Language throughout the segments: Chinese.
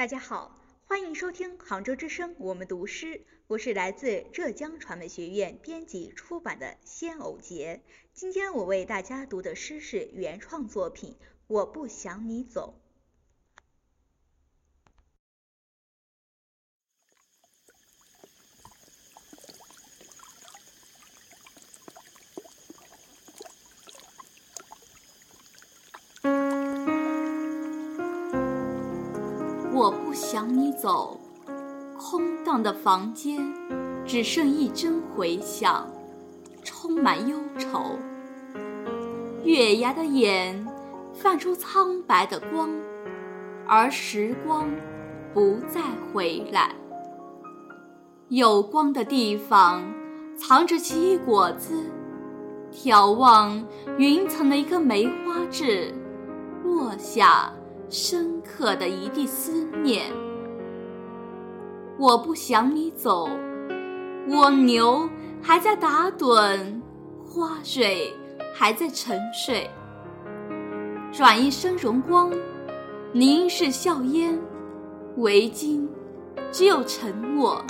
大家好，欢迎收听杭州之声，我们读诗。我是来自浙江传媒学院编辑出版的仙藕杰。今天我为大家读的诗是原创作品《我不想你走》。我不想你走，空荡的房间只剩一帧回响，充满忧愁。月牙的眼泛出苍白的光，而时光不再回来。有光的地方藏着奇异果子，眺望云层的一颗梅花痣落下。深刻的一地思念，我不想你走，蜗牛还在打盹，花蕊还在沉睡。转一身荣光，凝视笑烟，围巾只有沉默。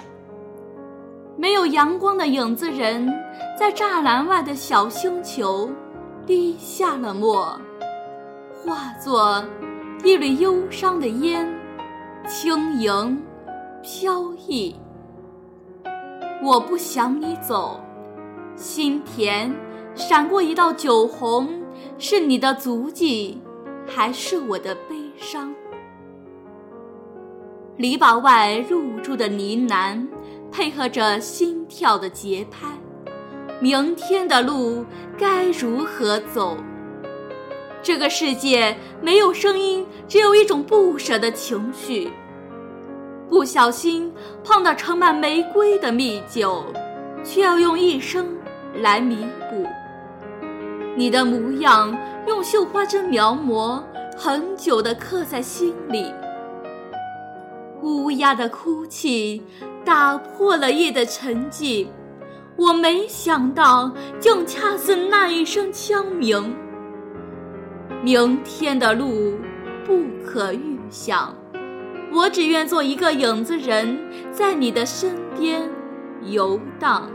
没有阳光的影子人，在栅栏外的小星球，滴下了墨，化作。一缕忧伤的烟，轻盈飘逸。我不想你走，心田闪过一道酒红，是你的足迹，还是我的悲伤？篱笆外入住的呢喃，配合着心跳的节拍。明天的路该如何走？这个世界没有声音，只有一种不舍的情绪。不小心碰到盛满玫瑰的蜜酒，却要用一生来弥补。你的模样用绣花针描摹，很久的刻在心里。乌鸦的哭泣打破了夜的沉寂，我没想到，竟恰似那一声枪鸣。明天的路不可预想，我只愿做一个影子人，在你的身边游荡。